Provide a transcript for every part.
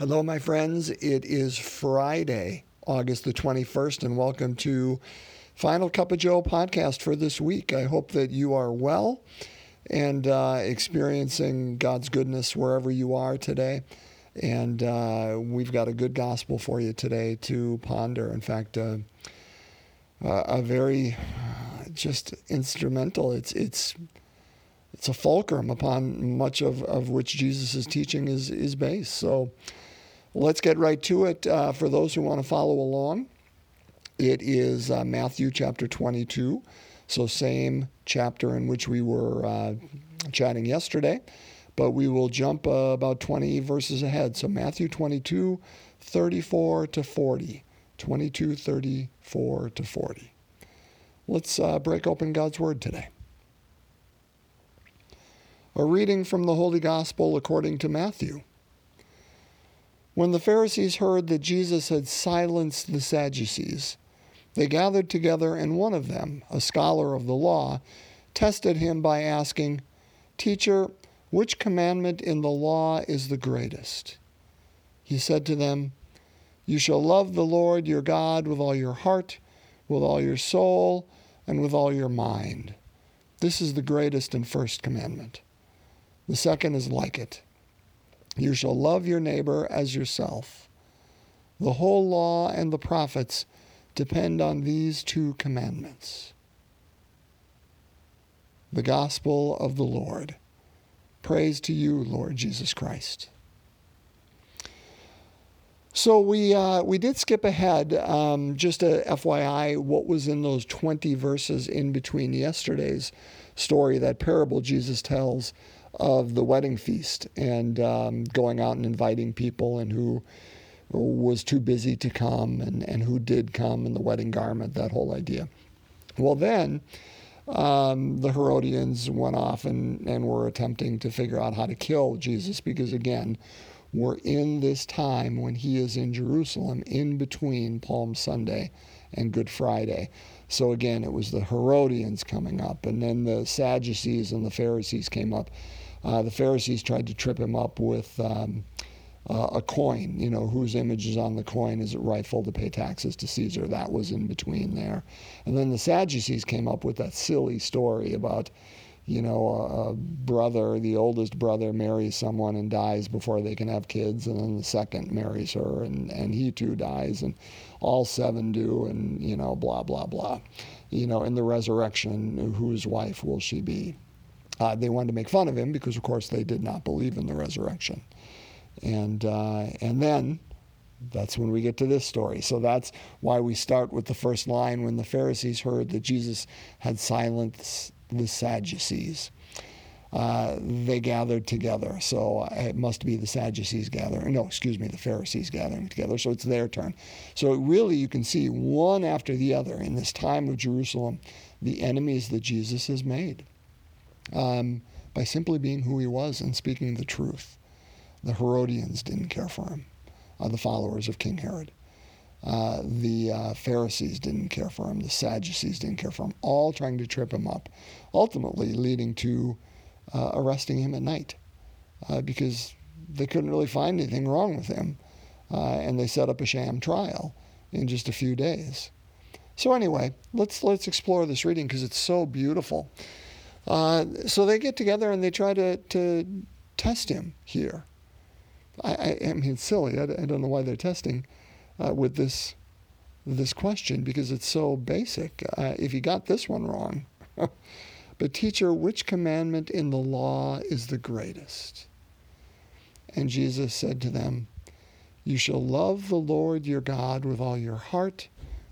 Hello, my friends. It is Friday, August the 21st, and welcome to Final Cup of Joe podcast for this week. I hope that you are well and uh, experiencing God's goodness wherever you are today. And uh, we've got a good gospel for you today to ponder. In fact, uh, a very just instrumental. It's it's it's a fulcrum upon much of, of which Jesus' teaching is is based. So Let's get right to it. Uh, for those who want to follow along, it is uh, Matthew chapter 22. So, same chapter in which we were uh, chatting yesterday, but we will jump uh, about 20 verses ahead. So, Matthew 22, 34 to 40. 22, 34 to 40. Let's uh, break open God's Word today. A reading from the Holy Gospel according to Matthew. When the Pharisees heard that Jesus had silenced the Sadducees, they gathered together, and one of them, a scholar of the law, tested him by asking, Teacher, which commandment in the law is the greatest? He said to them, You shall love the Lord your God with all your heart, with all your soul, and with all your mind. This is the greatest and first commandment. The second is like it you shall love your neighbor as yourself. The whole law and the prophets depend on these two commandments. The Gospel of the Lord. Praise to you, Lord Jesus Christ. So we uh, we did skip ahead. Um, just a FYI, what was in those twenty verses in between yesterday's story, that parable Jesus tells of the wedding feast and um, going out and inviting people and who was too busy to come and, and who did come in the wedding garment, that whole idea. Well, then um, the Herodians went off and, and were attempting to figure out how to kill Jesus because, again, we're in this time when he is in Jerusalem in between Palm Sunday and Good Friday. So again, it was the Herodians coming up, and then the Sadducees and the Pharisees came up. Uh, the Pharisees tried to trip him up with um, uh, a coin, you know, whose image is on the coin? Is it rightful to pay taxes to Caesar? That was in between there. And then the Sadducees came up with that silly story about, you know, a, a brother, the oldest brother, marries someone and dies before they can have kids, and then the second marries her, and, and he too dies, and all seven do, and, you know, blah, blah, blah. You know, in the resurrection, whose wife will she be? Uh, they wanted to make fun of him because, of course, they did not believe in the resurrection. And, uh, and then that's when we get to this story. So that's why we start with the first line when the Pharisees heard that Jesus had silenced the Sadducees. Uh, they gathered together. So it must be the Sadducees gathering. No, excuse me, the Pharisees gathering together. So it's their turn. So really, you can see one after the other in this time of Jerusalem the enemies that Jesus has made um, by simply being who he was and speaking the truth. The Herodians didn't care for him, uh, the followers of King Herod. Uh, the uh, Pharisees didn't care for him. The Sadducees didn't care for him. All trying to trip him up, ultimately leading to uh, arresting him at night uh, because they couldn't really find anything wrong with him. Uh, and they set up a sham trial in just a few days. So anyway, let's let's explore this reading because it's so beautiful. Uh, so they get together and they try to, to test him here. I, I, I mean, it's silly. I, I, don't know why they're testing uh, with this this question because it's so basic. Uh, if you got this one wrong, but teacher, which commandment in the law is the greatest? And Jesus said to them, You shall love the Lord your God with all your heart,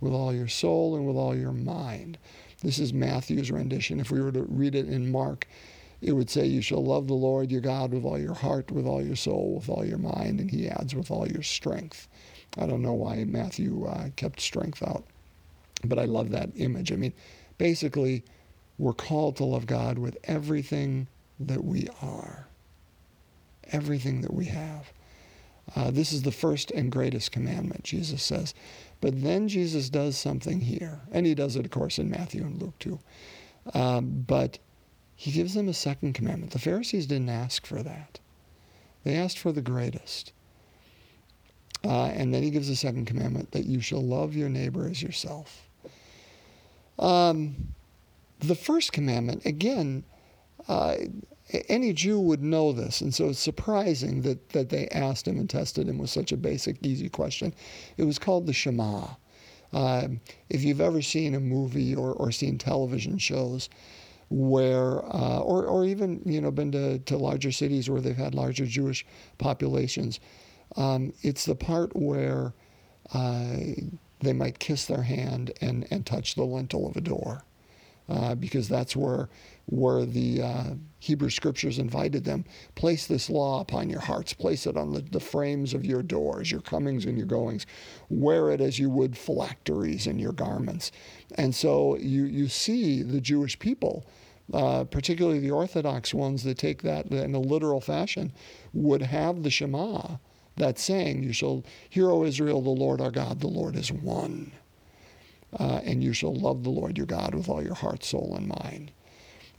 with all your soul, and with all your mind. This is Matthew's rendition. If we were to read it in Mark, it would say, You shall love the Lord your God with all your heart, with all your soul, with all your mind, and he adds, with all your strength. I don't know why Matthew uh, kept strength out, but I love that image. I mean, basically, we're called to love God with everything that we are, everything that we have. Uh, this is the first and greatest commandment, Jesus says. But then Jesus does something here, and he does it, of course, in Matthew and Luke too. Um, but he gives them a second commandment. The Pharisees didn't ask for that, they asked for the greatest. Uh, and then he gives a second commandment that you shall love your neighbor as yourself. Um, the first commandment, again, uh, any Jew would know this, and so it's surprising that, that they asked him and tested him with such a basic, easy question. It was called the Shema. Uh, if you've ever seen a movie or, or seen television shows where, uh, or, or even you know, been to, to larger cities where they've had larger Jewish populations, um, it's the part where uh, they might kiss their hand and, and touch the lintel of a door. Uh, because that's where where the uh, Hebrew scriptures invited them. Place this law upon your hearts. Place it on the, the, frames of your doors, your comings and your goings. Wear it as you would phylacteries in your garments. And so you you see the Jewish people. Uh, particularly the Orthodox ones that take that in a literal fashion, would have the Shema, that saying, You shall hear, O Israel, the Lord our God, the Lord is one. Uh, and you shall love the Lord your God with all your heart, soul, and mind.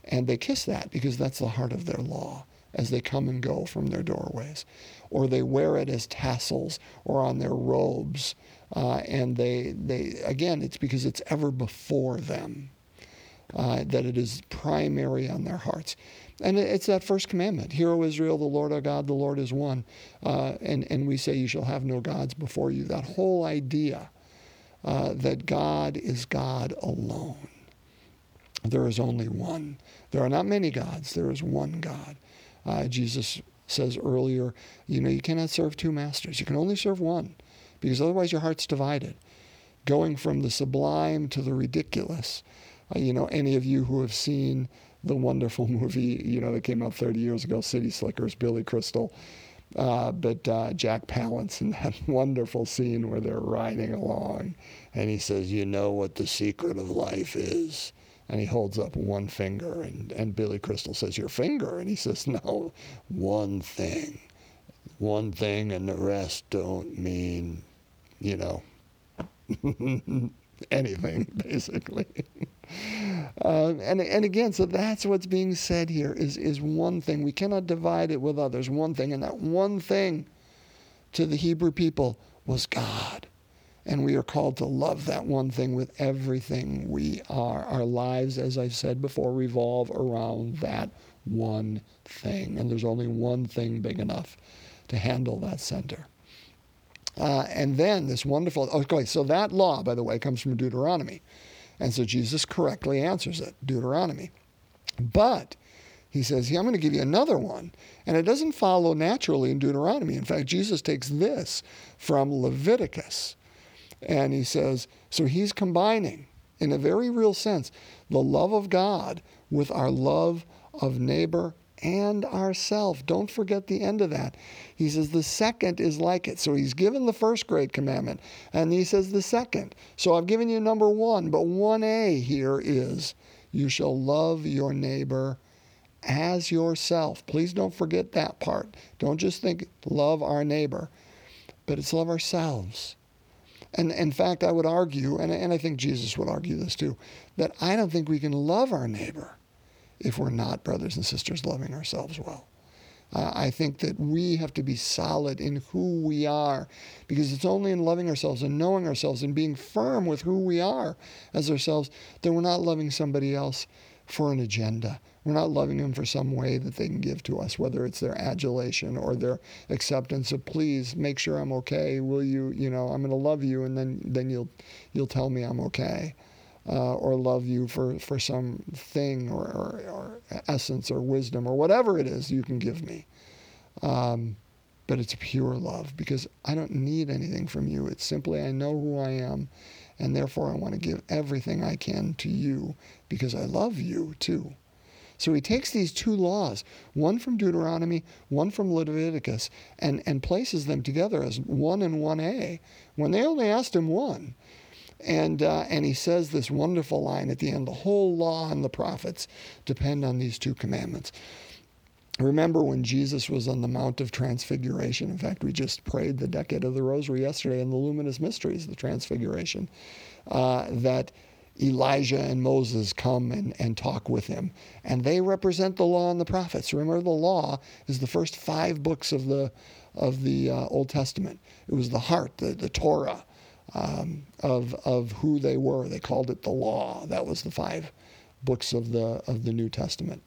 And they kiss that because that's the heart of their law as they come and go from their doorways. Or they wear it as tassels or on their robes. Uh, and they, they, again, it's because it's ever before them uh, that it is primary on their hearts. And it's that first commandment Hear, O Israel, the Lord our God, the Lord is one. Uh, and, and we say, You shall have no gods before you. That whole idea uh, that God is God alone. There is only one. There are not many gods, there is one God. Uh, Jesus says earlier, you know, you cannot serve two masters. You can only serve one because otherwise your heart's divided. Going from the sublime to the ridiculous. Uh, you know, any of you who have seen the wonderful movie, you know, that came out 30 years ago, City Slickers, Billy Crystal, uh, but uh, Jack Palance in that wonderful scene where they're riding along, and he says, "You know what the secret of life is." And he holds up one finger, and, and Billy Crystal says, "Your finger?" And he says, "No, one thing, one thing, and the rest don't mean, you know, anything, basically." Uh, and, and again, so that's what's being said here is, is one thing. We cannot divide it with others. One thing. And that one thing to the Hebrew people was God. And we are called to love that one thing with everything we are. Our lives, as I've said before, revolve around that one thing. And there's only one thing big enough to handle that center. Uh, and then this wonderful, okay, so that law, by the way, comes from Deuteronomy. And so Jesus correctly answers it, Deuteronomy. But he says, yeah, I'm going to give you another one. And it doesn't follow naturally in Deuteronomy. In fact, Jesus takes this from Leviticus. And he says, so he's combining, in a very real sense, the love of God with our love of neighbor and ourself. Don't forget the end of that. He says the second is like it. So he's given the first great commandment, and he says the second. So I've given you number one, but 1A here is you shall love your neighbor as yourself. Please don't forget that part. Don't just think love our neighbor, but it's love ourselves. And in fact, I would argue, and, and I think Jesus would argue this too, that I don't think we can love our neighbor if we're not brothers and sisters loving ourselves well. Uh, I think that we have to be solid in who we are because it's only in loving ourselves and knowing ourselves and being firm with who we are as ourselves that we're not loving somebody else for an agenda. We're not loving them for some way that they can give to us, whether it's their adulation or their acceptance of please make sure I'm okay. Will you, you know, I'm to love you and then then you'll you'll tell me I'm okay uh, or love you for, for some thing or, or, or, essence or wisdom or whatever it is you can give me. Um, but it's pure love because I don't need anything from you. It's simply I know who I am, and therefore I want to give everything I can to you because I love you too. So he takes these two laws, one from Deuteronomy, one from Leviticus, and, and places them together as one and 1A when they only asked him one. And, uh, and he says this wonderful line at the end the whole law and the prophets depend on these two commandments. Remember when Jesus was on the Mount of Transfiguration? In fact, we just prayed the decade of the Rosary yesterday in the luminous mysteries, the Transfiguration, uh, that Elijah and Moses come and, and talk with him. And they represent the law and the prophets. Remember, the law is the first five books of the, of the uh, Old Testament. It was the heart, the, the Torah um, of, of who they were. They called it the law. That was the five books of the, of the New Testament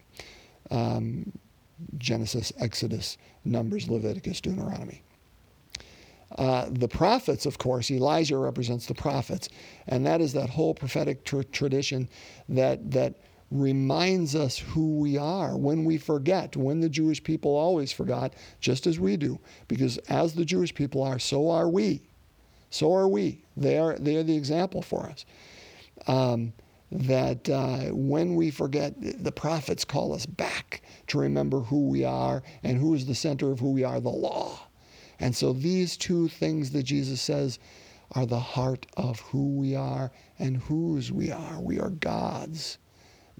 um, Genesis, Exodus, Numbers, Leviticus, Deuteronomy. Uh, the prophets, of course, Elijah represents the prophets, and that is that whole prophetic tr- tradition that that reminds us who we are when we forget, when the Jewish people always forgot, just as we do, because as the Jewish people are, so are we. So are we. They are, they are the example for us. Um, that uh, when we forget, the prophets call us back to remember who we are and who is the center of who we are the law. And so these two things that Jesus says are the heart of who we are and whose we are. We are God's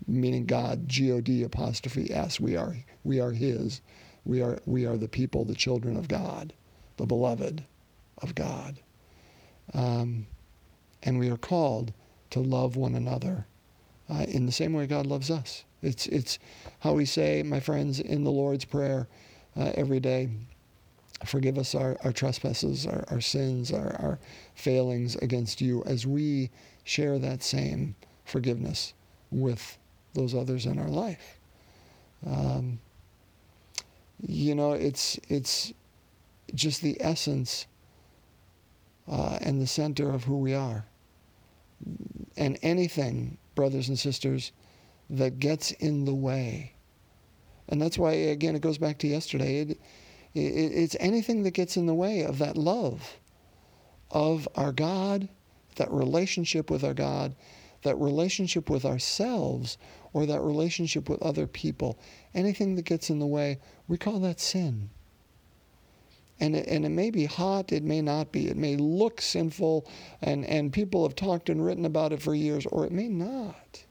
meaning God, G O D apostrophe S. We are we are His. We are we are the people, the children of God, the beloved of God, um, and we are called to love one another uh, in the same way God loves us. It's it's how we say, my friends, in the Lord's prayer uh, every day. Forgive us our, our trespasses, our, our sins, our, our failings against you, as we share that same forgiveness with those others in our life. Um, you know, it's it's just the essence uh, and the center of who we are. And anything, brothers and sisters, that gets in the way, and that's why again it goes back to yesterday. It, it, it's anything that gets in the way of that love of our God, that relationship with our God, that relationship with ourselves or that relationship with other people, anything that gets in the way, we call that sin. And it, and it may be hot, it may not be. It may look sinful, and, and people have talked and written about it for years, or it may not.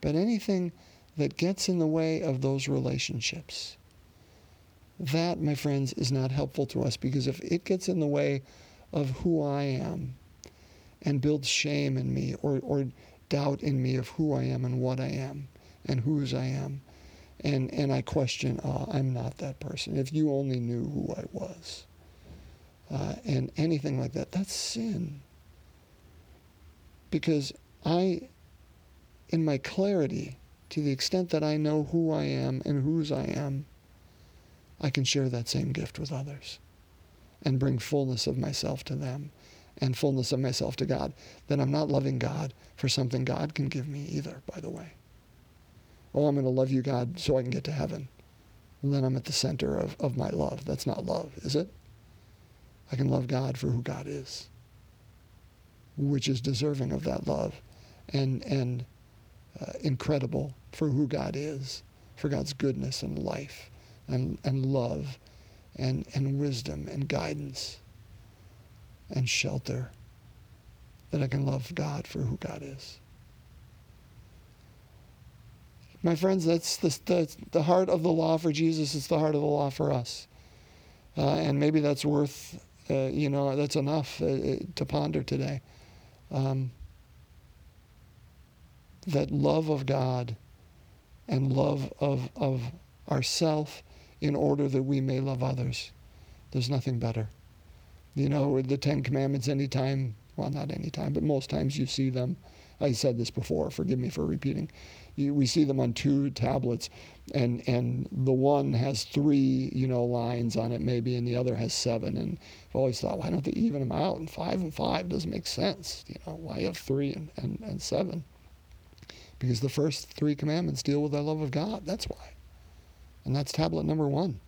But anything that gets in the way of those relationships, that, my friends, is not helpful to us because if it gets in the way of who I am and builds shame in me or, or doubt in me of who I am and what I am and whose I am. And, and I question, oh, I'm not that person. If you only knew who I was. Uh, and anything like that, that's sin. Because I, in my clarity, to the extent that I know who I am and whose I am, I can share that same gift with others and bring fullness of myself to them and fullness of myself to God, then I'm not loving God for something God can give me either, by the way. Oh, I'm going to love you, God, so I can get to heaven. And then I'm at the center of, of my love. That's not love, is it? I can love God for who God is, which is deserving of that love and, and uh, incredible for who God is, for God's goodness and life and, and love and, and wisdom and guidance and shelter that I can love God for who God is. My friends, that's the, the, the heart of the law for Jesus. It's the heart of the law for us. Uh, and maybe that's worth, uh, you know, that's enough uh, uh to ponder today. Um, that love of God and love of, of ourself in order that we may love others. There's nothing better. You know, the Ten Commandments, anytime, well, not anytime, but most times you see them. I said this before, forgive me for repeating. You, we see them on two tablets, and, and the one has three, you know, lines on it maybe, and the other has seven. And I've always thought, why don't they even them out? And five and five doesn't make sense. You know, why have three and, and, and seven? Because the first three commandments deal with the love of God. That's why. And that's tablet number one.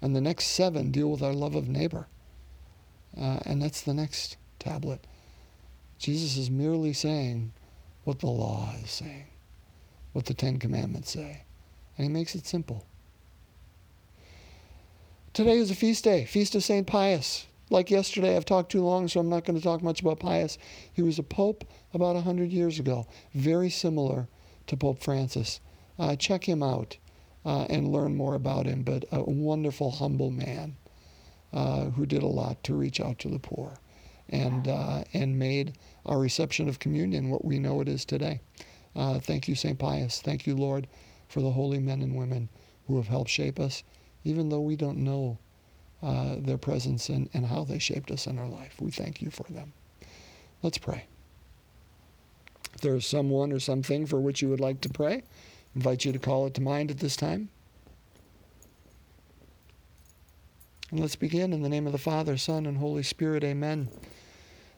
And the next seven deal with our love of neighbor. Uh, and that's the next tablet. Jesus is merely saying what the law is saying, what the Ten Commandments say. And he makes it simple. Today is a feast day, Feast of St. Pius. Like yesterday, I've talked too long, so I'm not going to talk much about Pius. He was a pope about 100 years ago, very similar to Pope Francis. Uh, check him out uh, and learn more about him, but a wonderful, humble man uh, who did a lot to reach out to the poor and, uh, and made our reception of communion what we know it is today. Uh, thank you, St. Pius. Thank you, Lord, for the holy men and women who have helped shape us, even though we don't know uh, their presence and, and how they shaped us in our life. We thank you for them. Let's pray. If there is someone or something for which you would like to pray, I invite you to call it to mind at this time. And let's begin in the name of the Father, Son, and Holy Spirit. Amen.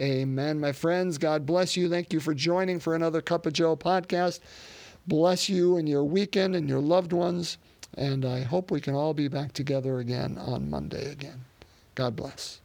amen. My friends, God bless you. Thank you for joining for another Cup of Joe podcast bless you and your weekend and your loved ones. And I hope we can all be back together again on Monday again. God bless.